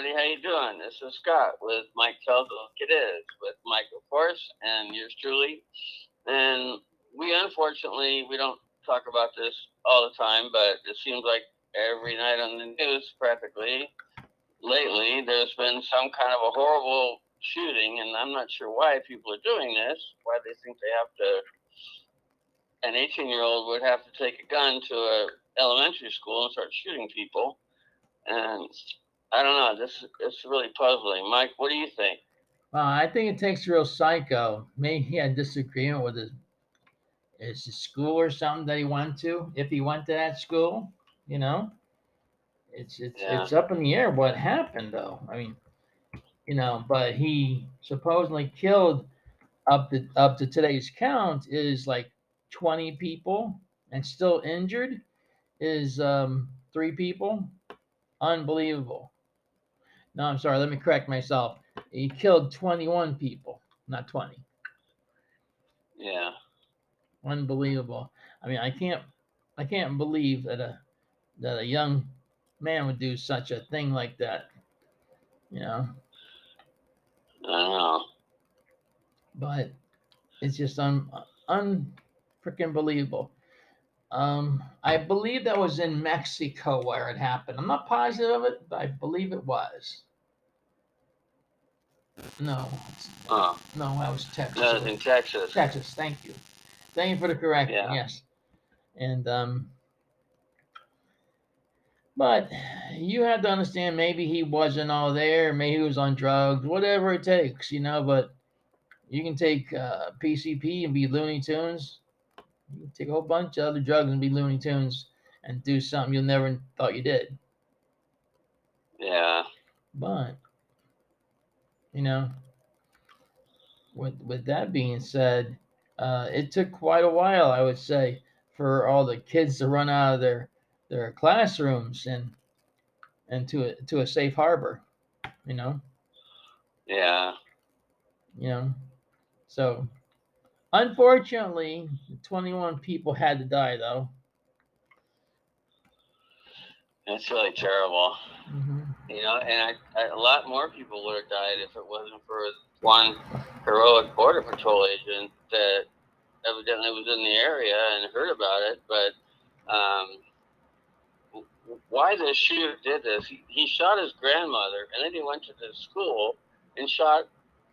everybody. How you doing? This is Scott with Mike Tells It Is with of course, and yours truly. And we unfortunately we don't talk about this all the time, but it seems like every night on the news, practically lately, there's been some kind of a horrible shooting, and I'm not sure why people are doing this. Why they think they have to. An 18 year old would have to take a gun to a elementary school and start shooting people, and I don't know. This it's really puzzling. Mike, what do you think? Well, I think it takes a real psycho. Maybe he had disagreement with his his school or something that he went to. If he went to that school, you know, it's it's Yeah. it's up in the air what happened though. I mean, you know, but he supposedly killed up to up to today's count is like 20 people and still injured is um three people. Unbelievable. No, I'm sorry, let me correct myself. He killed 21 people, not 20. Yeah, Unbelievable. I mean, I can't I can't believe that a that a young man would do such a thing like that. You know, I don't know. but it's just un un freaking believable. Um, I believe that was in Mexico where it happened. I'm not positive of it, but I believe it was. No, Oh, no, that was Texas. in Texas. Texas. Thank you. Thank you for the correction. Yeah. Yes. And um but you have to understand maybe he wasn't all there, maybe he was on drugs, whatever it takes, you know, but you can take uh, PCP and be Looney Tunes. You can take a whole bunch of other drugs and be Looney Tunes and do something you'll never thought you did. Yeah, But you know, with with that being said, uh, it took quite a while, I would say, for all the kids to run out of their their classrooms and and to a to a safe harbor. You know, yeah, you know. So, unfortunately, 21 people had to die, though. it's really terrible. hmm You know, and I, I, a lot more people would have died if it wasn't for one heroic border patrol agent that evidently was in the area and heard about it. But um, why the shooter did this? He, he shot his grandmother, and then he went to the school and shot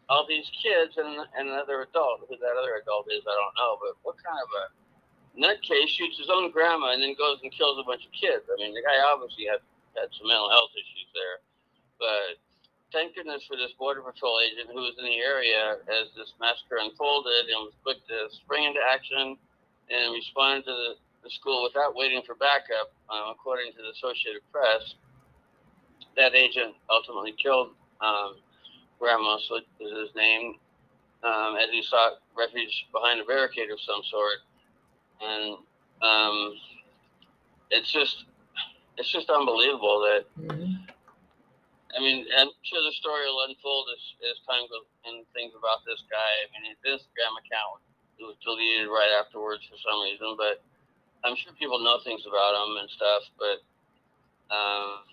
all these kids and, and another adult. Who that other adult is, I don't know. But what kind of a nutcase shoots his own grandma and then goes and kills a bunch of kids? I mean, the guy obviously had had some mental health issues there. But thank goodness for this border patrol agent who was in the area as this massacre unfolded and was quick to spring into action and respond to the, the school without waiting for backup. Um, according to the Associated Press, that agent ultimately killed um, Ramos, which is his name, um, as he sought refuge behind a barricade of some sort. And um, it's just it's just unbelievable that hmm I mean, I'm sure the story will unfold as, as time goes and things about this guy. I mean, his Instagram account was deleted right afterwards for some reason, but I'm sure people know things about him and stuff. But um,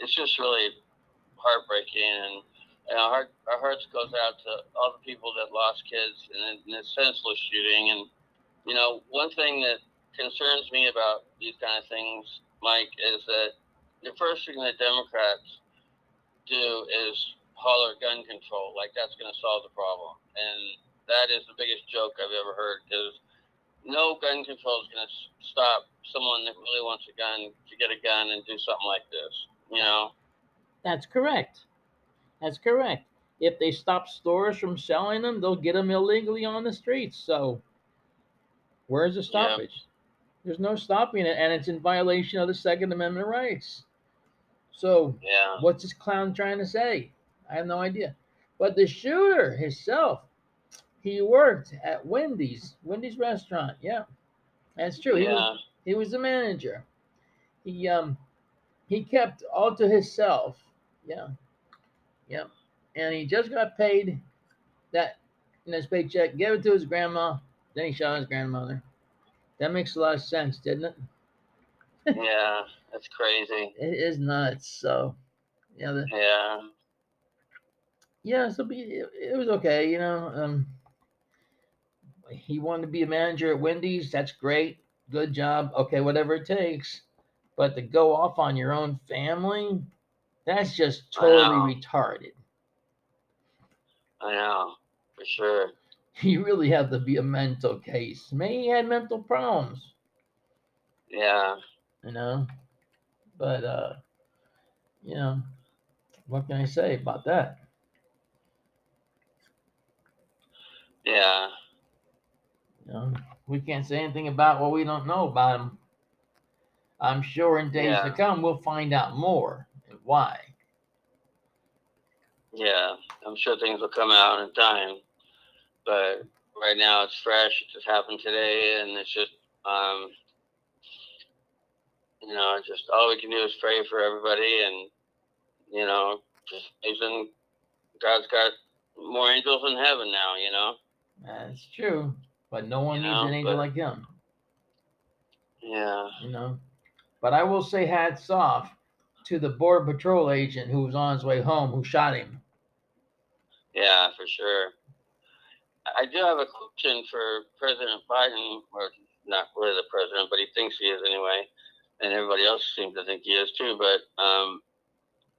it's just really heartbreaking, and, and our heart our hearts goes out to all the people that lost kids in, in this senseless shooting. And you know, one thing that concerns me about these kind of things, Mike, is that the first thing that Democrats do is holler gun control, like that's going to solve the problem. And that is the biggest joke I've ever heard because no gun control is going to stop someone that really wants a gun to get a gun and do something like this. You know? That's correct. That's correct. If they stop stores from selling them, they'll get them illegally on the streets. So, where's the stoppage? There's no stopping it, and it's in violation of the Second Amendment rights. So, Yeah. what's this clown trying to say? I have no idea. But the shooter himself, he worked at Wendy's, Wendy's restaurant. Yeah, that's true. He was Yeah. he was the manager. He um he kept all to himself. Yeah. Yeah. And he just got paid that in his paycheck, gave it to his grandma, then he shot his grandmother. That makes a lot of sense, didn't it? yeah, that's crazy. It is nuts. So, yeah, the, Yeah, yeah. So be, it, it was okay. You know, um, he wanted to be a manager at Wendy's. That's great. Good job. Okay, whatever it takes. But to go off on your own family, that's just totally retarded. I know for sure. You really have to be a mental case. Maybe he had mental problems. Yeah, you know. But uh you know, what can I say about that? yeah, You know, we can't say anything about what we don't know about him. I'm sure in days to come we'll find out more and why. yeah. I'm sure things will come out in time, but right now it's fresh. It just happened today, and it's just um, you know, just all we can do is pray for everybody, and you know, just even God's got more angels in heaven now. You know. That's true. But no one You needs know, an angel but- like him, Yeah. you know. But I will say hats off to the border patrol agent who was on his way home who shot him. Yeah, for sure. I do have a question for President Biden, or not really the president, but he thinks he is anyway, and everybody else seems to think he is too. But um,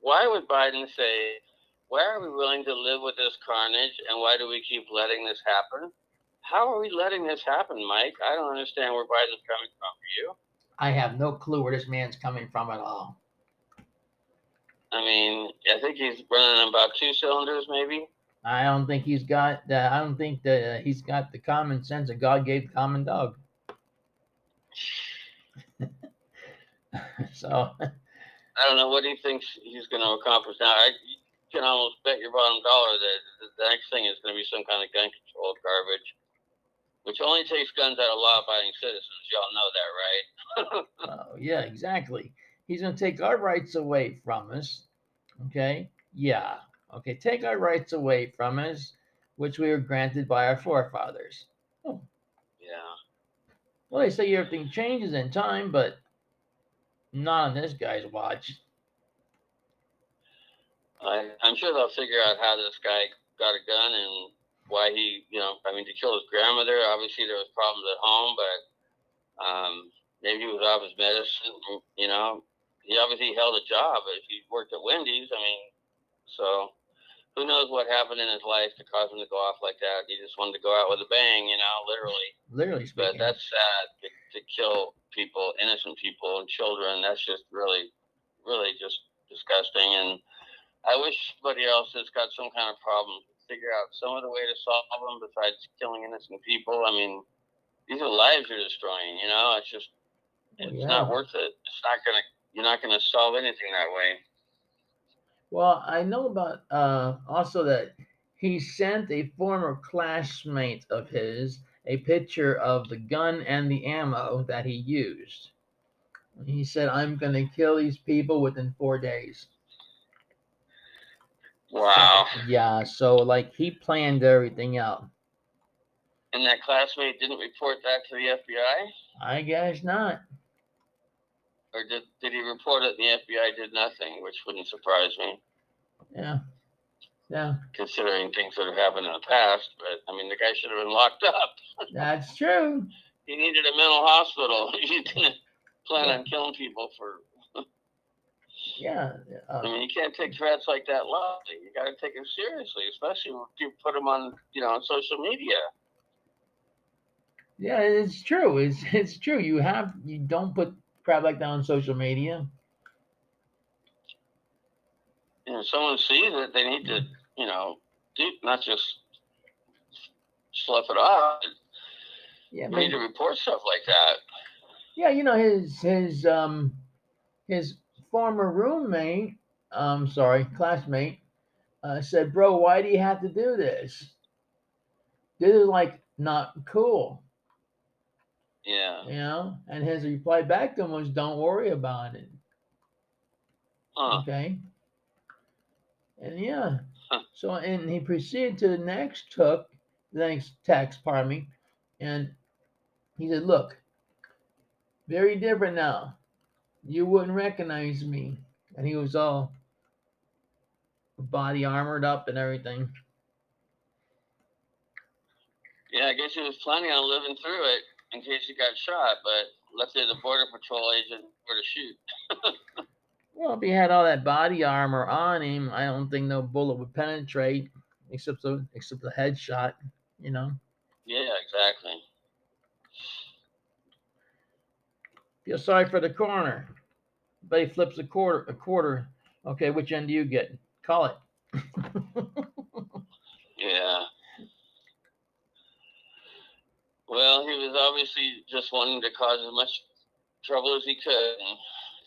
why would Biden say, "Why are we willing to live with this carnage, and why do we keep letting this happen?" How are we letting this happen, Mike? I don't understand where Biden's coming from. For you? I have no clue where this man's coming from at all. I mean, I think he's running about two cylinders, maybe. I don't think he's got. Uh, I don't think that he's got the common sense that God gave the common dog. so I don't know what he thinks he's going to accomplish now. I you can almost bet your bottom dollar that the- the next thing is going to be some kind of gun control garbage, which only takes guns out of law-abiding citizens. Y'all know that, right? uh, yeah, exactly. He's going to take our rights away from us. Okay. Yeah. Okay. Take our rights away from us, which we were granted by our forefathers. Yeah. Well, they say everything changes in time, but not on this guy's watch. I, I'm sure they'll figure out how this guy got a gun and why he, you know, I mean, to kill his grandmother. Obviously, there was problems at home, but um, maybe he was off his medicine. You know, he obviously held a job. If he worked at Wendy's, I mean, so who knows what happened in his life to cause him to go off like that? He just wanted to go out with a bang, you know, literally. Literally But that's sad to, to kill people, innocent people, and children. That's just really, really just disgusting. And I wish somebody else that's got some kind of problem figure out some other way to solve them besides killing innocent people. I mean, these are lives you're destroying. You know, it's just it's yeah. not worth it. It's not gonna. You're not gonna solve anything that way. Well, I know about uh, also that he sent a former classmate of his a picture of the gun and the ammo that he used. He said, I'm to kill these people within four days. Wow. Yeah, so like he planned everything out. And that classmate didn't report that to the FBI, I guess not. or did did he report it? and The FBI did nothing, which wouldn't surprise me. Yeah. Yeah, considering things that have happened in the past. But I mean, the guy should have been locked up. that's true. He needed a mental hospital. He didn't plan on killing people for. Yeah. I mean, you can't take threats like that lightly. You got to take them seriously, especially when you put them on, you know, on social media. yeah, it's true. It's it's true. You have you don't put crap like that on social media. Know, if someone sees it, they need to, you know, do not just slough it off. Yeah, They need to report stuff like that. Yeah, you know his his um his former roommate, I'm sorry, classmate, uh, said, "Bro, why do you have to do this? This is like not cool, Yeah. you know." And his reply back to him was, "Don't worry about it, Huh. okay?" And yeah, Huh. so and he proceeded to the next took, the next text, pardon me, and he said, "Look, very different now." You wouldn't recognize me. And he was all body armored up and everything. Yeah, I guess he was planning on living through it in case he got shot, but let's say the border patrol agent were to shoot. Well, if he had all that body armor on him, I don't think no bullet would penetrate, except the except the headshot. You know. yeah, exactly. Feel sorry for the coroner. But he flips a quarter. A quarter. Okay, which end do you get? Call it. Yeah. Well, he was obviously just wanting to cause as much trouble as he could. And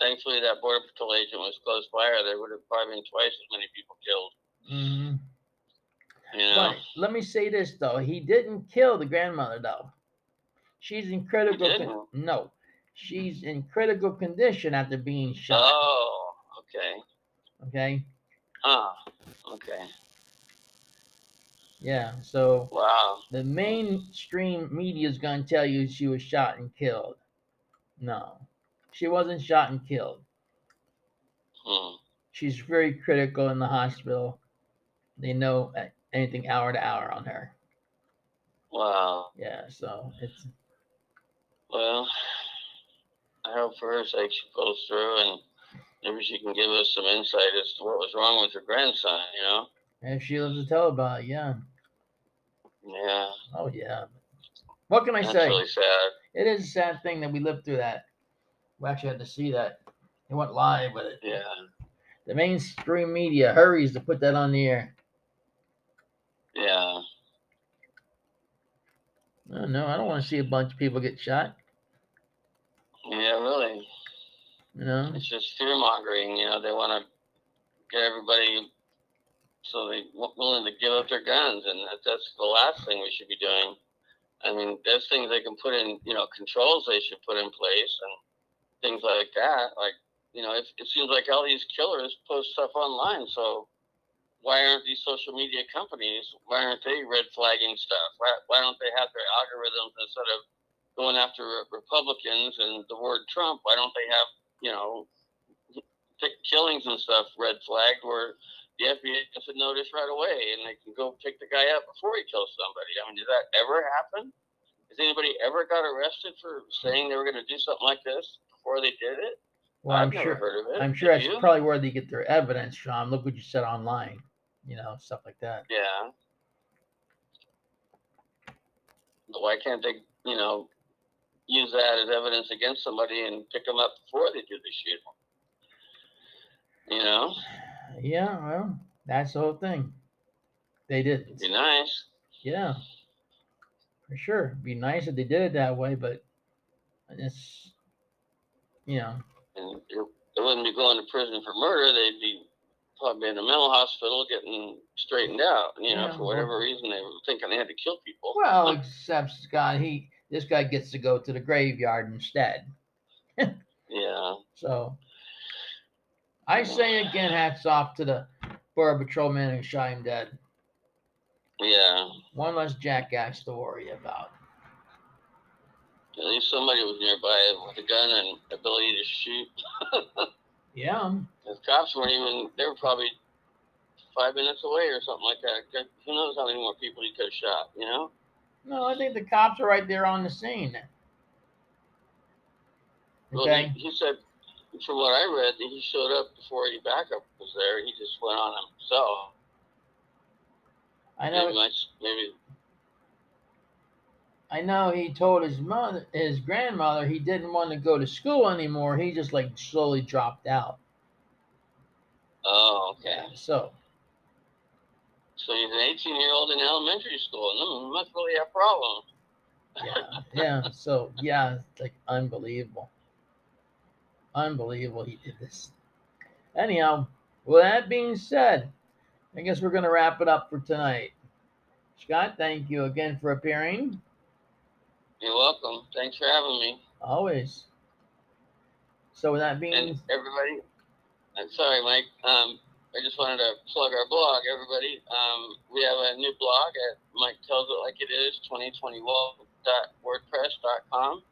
thankfully, that Border Patrol agent was close by, or there would have probably been twice as many people killed. hmm You know? But let me say this though, he didn't kill the grandmother though. She's incredible. no, she's in critical condition after being shot. Oh, okay. Okay, Ah, okay. yeah. So Wow. the mainstream media is going to tell you she was shot and killed. No, she wasn't shot and killed. Hmm. She's very critical in the hospital. They know anything hour to hour on her. Wow. Yeah, so it's Well, Hope for her sake she pulls through and maybe she can give us some insight as to what was wrong with her grandson, you know? And she lives to tell about it, yeah. Yeah. Oh yeah. What can I That's say? really sad. It is a sad thing that we lived through that. We actually had to see that. It went live with it. Yeah. The mainstream media hurries to put that on the air. Yeah. Oh, no, I don't want to see a bunch of people get shot. Yeah, really. You know? It's just fear mongering. You know, they want to get everybody so they willing to give up their guns, and that, that's the last thing we should be doing. I mean, there's things they can put in, you know, controls they should put in place and things like that. Like, you know, it, it seems like all these killers post stuff online. So why aren't these social media companies, why aren't they red flagging stuff? Why, why don't they have their algorithms instead of going after Republicans and the word Trump? Why don't they have, you know, killings and stuff red flagged where the FBI gets a notice right away and they can go pick the guy up before he kills somebody. I mean, did that ever happen? Has anybody ever got arrested for saying they were going to do something like this before they did it? Well, I've I'm sure. heard of it. I'm sure that's you? probably where they get their evidence from. Look what you said online. You know, stuff like that. Yeah. But why can't they, you know, use that as evidence against somebody and pick them up before they do the shooting? You know, Yeah, well, that's the whole thing. They did. it'd be nice. Yeah, for sure. It'd be nice if they did it that way, but it's, you know, and they wouldn't be going to prison for murder. They'd be probably in a mental hospital getting straightened out. You know, Yeah, for well- whatever reason they were thinking they had to kill people. well, except Scott, he, this guy gets to go to the graveyard instead. yeah, So I say again, hats off to the border patrolman who shot him dead. yeah. One less jackass to worry about. At least somebody was nearby with a gun and ability to shoot. Yeah, The cops weren't even. They were probably five minutes away or something like that. Who knows how many more people he could have shot? You know. No, I think the cops are right there on the scene. Well, Okay, he, he said, from what I read, that he showed up before any backup was there. He just went on himself. I know. my, maybe I know he told his mother, his grandmother, he didn't want to go to school anymore. He just like slowly dropped out. Oh, okay. So So he's an 18 year old in elementary school. No, he must really have problems. yeah, yeah. So yeah, it's like unbelievable, unbelievable. He did this. Anyhow, with that being said, I guess we're gonna wrap it up for tonight. Scott, thank you again for appearing. You're welcome. Thanks for having me. Always. So with that being, And everybody, I'm sorry, Mike. Um, I just wanted to plug our blog, everybody. Um, we have a new blog at Mike Tells It Like It Is 2021.wordpress.com.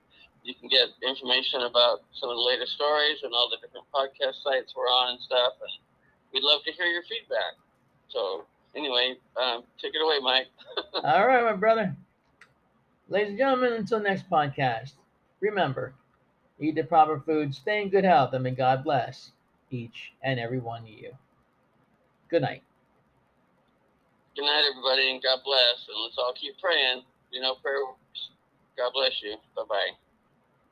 you can get information about some of the latest stories and all the different podcast sites we're on and stuff. And we'd love to hear your feedback. So anyway, um, take it away, Mike. All right, my brother. Ladies and gentlemen, until next podcast, remember, eat the proper food, stay in good health, and may God bless each and every one of you. Good night. Good night, everybody, and God bless. And let's all keep praying. You know, prayer works. God bless you. Bye bye.